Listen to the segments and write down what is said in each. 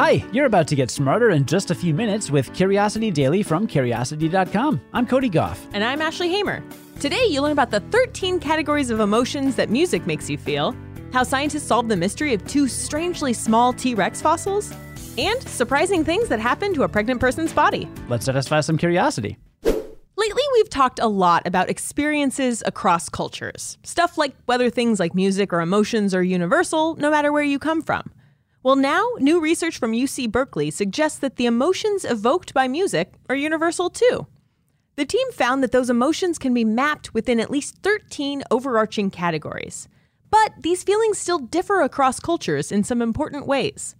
Hi, you're about to get smarter in just a few minutes with Curiosity Daily from Curiosity.com. I'm Cody Gough. And I'm Ashley Hamer. Today, you'll learn about the 13 categories of emotions that music makes you feel, how scientists solved the mystery of two strangely small T Rex fossils, and surprising things that happen to a pregnant person's body. Let's satisfy some curiosity. Lately, we've talked a lot about experiences across cultures. Stuff like whether things like music or emotions are universal, no matter where you come from. Well, now, new research from UC Berkeley suggests that the emotions evoked by music are universal too. The team found that those emotions can be mapped within at least 13 overarching categories. But these feelings still differ across cultures in some important ways.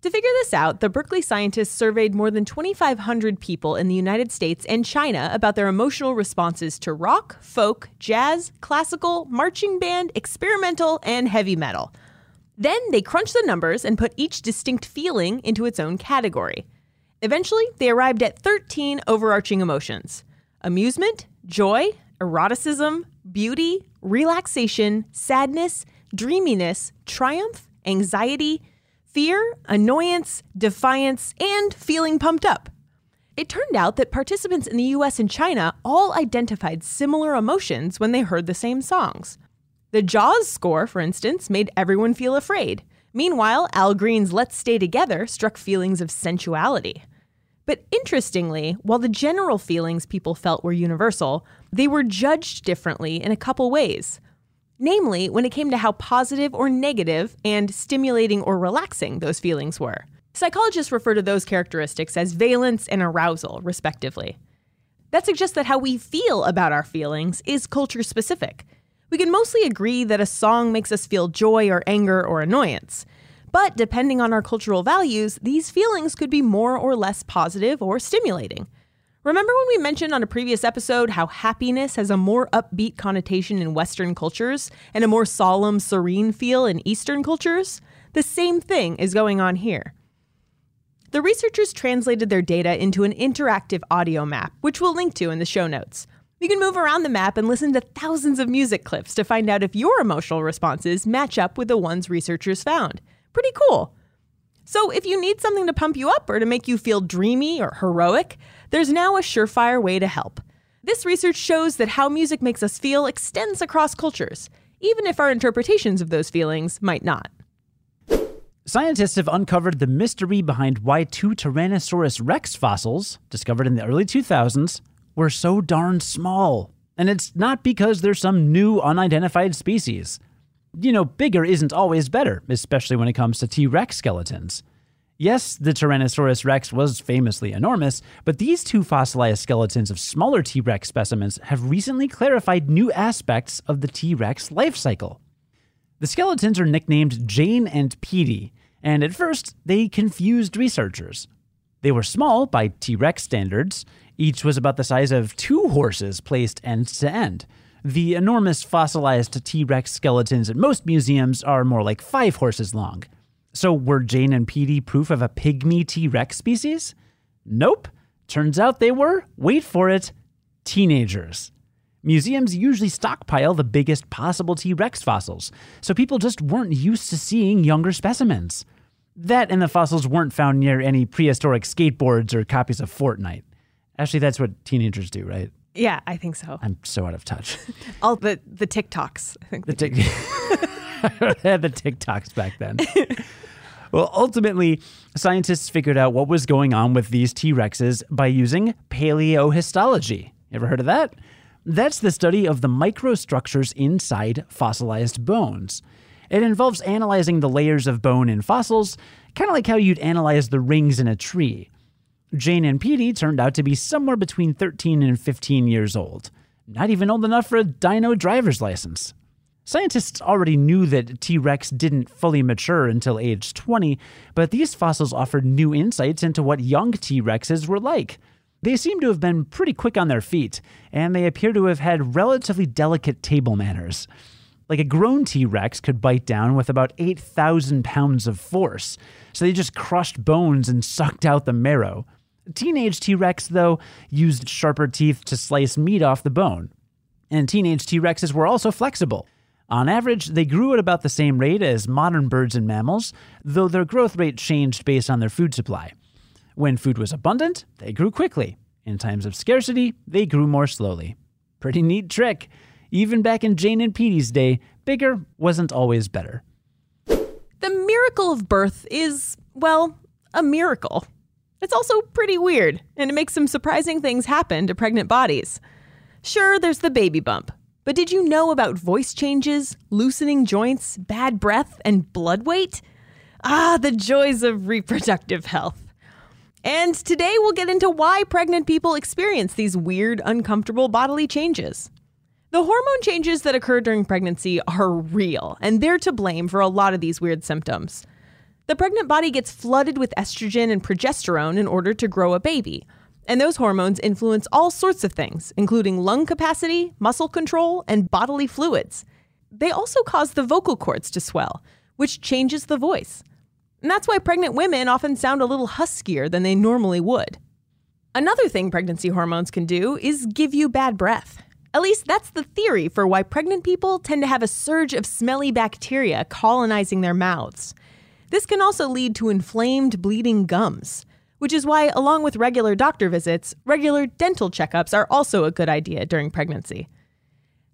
To figure this out, the Berkeley scientists surveyed more than 2,500 people in the United States and China about their emotional responses to rock, folk, jazz, classical, marching band, experimental, and heavy metal. Then they crunched the numbers and put each distinct feeling into its own category. Eventually, they arrived at 13 overarching emotions amusement, joy, eroticism, beauty, relaxation, sadness, dreaminess, triumph, anxiety, fear, annoyance, defiance, and feeling pumped up. It turned out that participants in the US and China all identified similar emotions when they heard the same songs. The Jaws score, for instance, made everyone feel afraid. Meanwhile, Al Green's Let's Stay Together struck feelings of sensuality. But interestingly, while the general feelings people felt were universal, they were judged differently in a couple ways. Namely, when it came to how positive or negative and stimulating or relaxing those feelings were. Psychologists refer to those characteristics as valence and arousal, respectively. That suggests that how we feel about our feelings is culture specific. We can mostly agree that a song makes us feel joy or anger or annoyance. But depending on our cultural values, these feelings could be more or less positive or stimulating. Remember when we mentioned on a previous episode how happiness has a more upbeat connotation in Western cultures and a more solemn, serene feel in Eastern cultures? The same thing is going on here. The researchers translated their data into an interactive audio map, which we'll link to in the show notes. You can move around the map and listen to thousands of music clips to find out if your emotional responses match up with the ones researchers found. Pretty cool. So, if you need something to pump you up or to make you feel dreamy or heroic, there's now a surefire way to help. This research shows that how music makes us feel extends across cultures, even if our interpretations of those feelings might not. Scientists have uncovered the mystery behind why two Tyrannosaurus rex fossils, discovered in the early 2000s, were so darn small. And it's not because they're some new unidentified species. You know, bigger isn't always better, especially when it comes to T Rex skeletons. Yes, the Tyrannosaurus rex was famously enormous, but these two fossilized skeletons of smaller T Rex specimens have recently clarified new aspects of the T Rex life cycle. The skeletons are nicknamed Jane and Petey, and at first they confused researchers. They were small by T Rex standards, each was about the size of two horses placed end to end. The enormous fossilized T Rex skeletons at most museums are more like five horses long. So, were Jane and Petey proof of a pygmy T Rex species? Nope. Turns out they were, wait for it, teenagers. Museums usually stockpile the biggest possible T Rex fossils, so people just weren't used to seeing younger specimens. That and the fossils weren't found near any prehistoric skateboards or copies of Fortnite. Actually, that's what teenagers do, right? Yeah, I think so. I'm so out of touch. All the the TikToks. I think the tic- had the TikToks back then. well, ultimately, scientists figured out what was going on with these T Rexes by using paleohistology. Ever heard of that? That's the study of the microstructures inside fossilized bones. It involves analyzing the layers of bone in fossils, kind of like how you'd analyze the rings in a tree. Jane and Petey turned out to be somewhere between 13 and 15 years old, not even old enough for a dino driver's license. Scientists already knew that T Rex didn't fully mature until age 20, but these fossils offered new insights into what young T Rexes were like. They seem to have been pretty quick on their feet, and they appear to have had relatively delicate table manners. Like a grown T Rex could bite down with about 8,000 pounds of force, so they just crushed bones and sucked out the marrow. Teenage T Rex, though, used sharper teeth to slice meat off the bone. And teenage T Rexes were also flexible. On average, they grew at about the same rate as modern birds and mammals, though their growth rate changed based on their food supply. When food was abundant, they grew quickly. In times of scarcity, they grew more slowly. Pretty neat trick. Even back in Jane and Petey's day, bigger wasn't always better. The miracle of birth is, well, a miracle. It's also pretty weird, and it makes some surprising things happen to pregnant bodies. Sure, there's the baby bump, but did you know about voice changes, loosening joints, bad breath, and blood weight? Ah, the joys of reproductive health. And today we'll get into why pregnant people experience these weird, uncomfortable bodily changes. The hormone changes that occur during pregnancy are real, and they're to blame for a lot of these weird symptoms. The pregnant body gets flooded with estrogen and progesterone in order to grow a baby. And those hormones influence all sorts of things, including lung capacity, muscle control, and bodily fluids. They also cause the vocal cords to swell, which changes the voice. And that's why pregnant women often sound a little huskier than they normally would. Another thing pregnancy hormones can do is give you bad breath. At least that's the theory for why pregnant people tend to have a surge of smelly bacteria colonizing their mouths. This can also lead to inflamed, bleeding gums, which is why, along with regular doctor visits, regular dental checkups are also a good idea during pregnancy.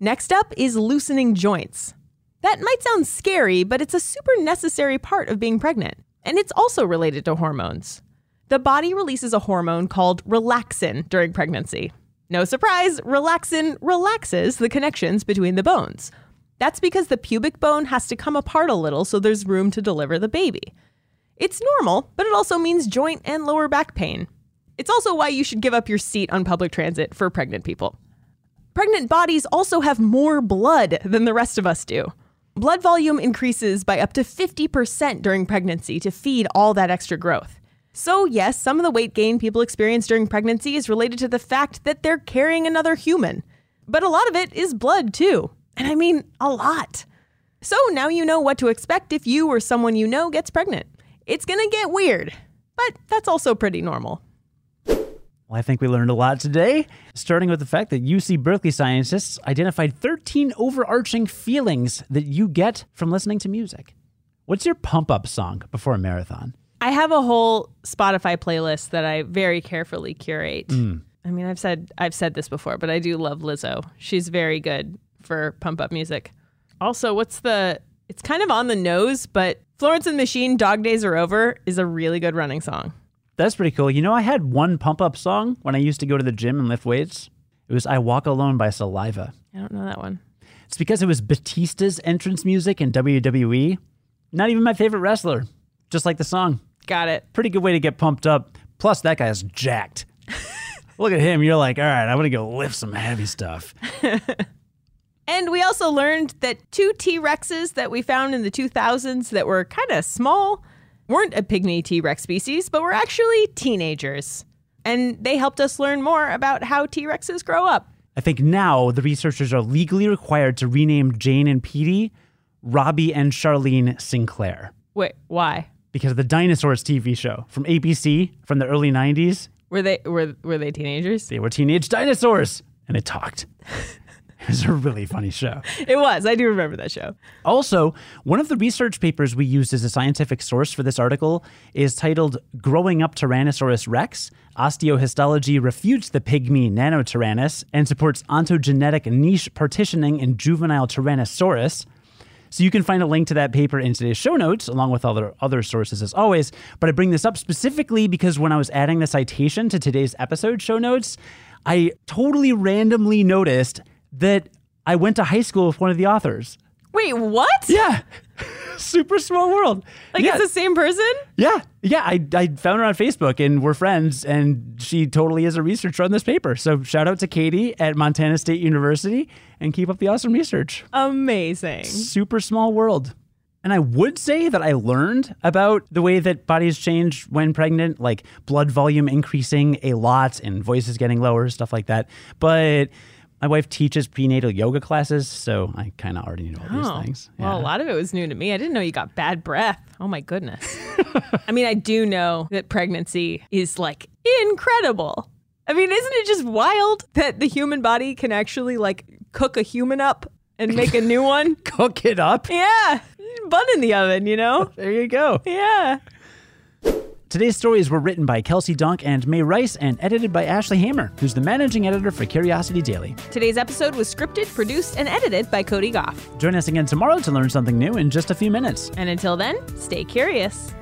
Next up is loosening joints. That might sound scary, but it's a super necessary part of being pregnant, and it's also related to hormones. The body releases a hormone called relaxin during pregnancy. No surprise, relaxin relaxes the connections between the bones. That's because the pubic bone has to come apart a little so there's room to deliver the baby. It's normal, but it also means joint and lower back pain. It's also why you should give up your seat on public transit for pregnant people. Pregnant bodies also have more blood than the rest of us do. Blood volume increases by up to 50% during pregnancy to feed all that extra growth. So, yes, some of the weight gain people experience during pregnancy is related to the fact that they're carrying another human. But a lot of it is blood, too. And I mean, a lot. So now you know what to expect if you or someone you know gets pregnant. It's gonna get weird, but that's also pretty normal. Well, I think we learned a lot today, starting with the fact that UC Berkeley scientists identified 13 overarching feelings that you get from listening to music. What's your pump up song before a marathon? I have a whole Spotify playlist that I very carefully curate. Mm. I mean, I've said I've said this before, but I do love Lizzo. She's very good for pump up music. Also, what's the it's kind of on the nose, but Florence and the Machine Dog Days Are Over is a really good running song. That's pretty cool. You know, I had one pump up song when I used to go to the gym and lift weights. It was I Walk Alone by Saliva. I don't know that one. It's because it was Batista's entrance music in WWE. Not even my favorite wrestler, just like the song. Got it. Pretty good way to get pumped up. Plus, that guy is jacked. Look at him. You're like, all right, I'm going to go lift some heavy stuff. And we also learned that two T Rexes that we found in the 2000s that were kind of small weren't a pygmy T Rex species, but were actually teenagers. And they helped us learn more about how T Rexes grow up. I think now the researchers are legally required to rename Jane and Petey Robbie and Charlene Sinclair Wait, why? Because of the Dinosaurs TV show from ABC from the early 90s. Were they were were they teenagers? They were teenage dinosaurs and it talked. it was a really funny show. It was. I do remember that show. Also, one of the research papers we used as a scientific source for this article is titled Growing Up Tyrannosaurus Rex Osteohistology Refutes the Pygmy Nanotyrannus and Supports Ontogenetic Niche Partitioning in Juvenile Tyrannosaurus. So you can find a link to that paper in today's show notes, along with other other sources as always. But I bring this up specifically because when I was adding the citation to today's episode show notes, I totally randomly noticed that I went to high school with one of the authors. Wait, what? Yeah. Super small world. Like yeah. it's the same person? yeah. Yeah. I, I found her on Facebook and we're friends, and she totally is a researcher on this paper. So shout out to Katie at Montana State University and keep up the awesome research. Amazing. Super small world. And I would say that I learned about the way that bodies change when pregnant, like blood volume increasing a lot and voices getting lower, stuff like that. But my wife teaches prenatal yoga classes, so I kind of already knew all Oh, these things. well, a lot of it was new to me. I didn't know you got bad breath. Oh my goodness. I mean, I do know that pregnancy is like incredible. I mean, isn't it just wild that the human body can actually like cook a human up and make a new one. Cook it up. Yeah. Bun in the oven, you know? There you go. Yeah. Today's stories were written by Kelsey Dunk and May Rice and edited by Ashley Hamer, who's the managing editor for Curiosity Daily. Today's episode was scripted, produced, and edited by Cody Gough. Join us again tomorrow to learn something new in just a few minutes. And until then, stay curious.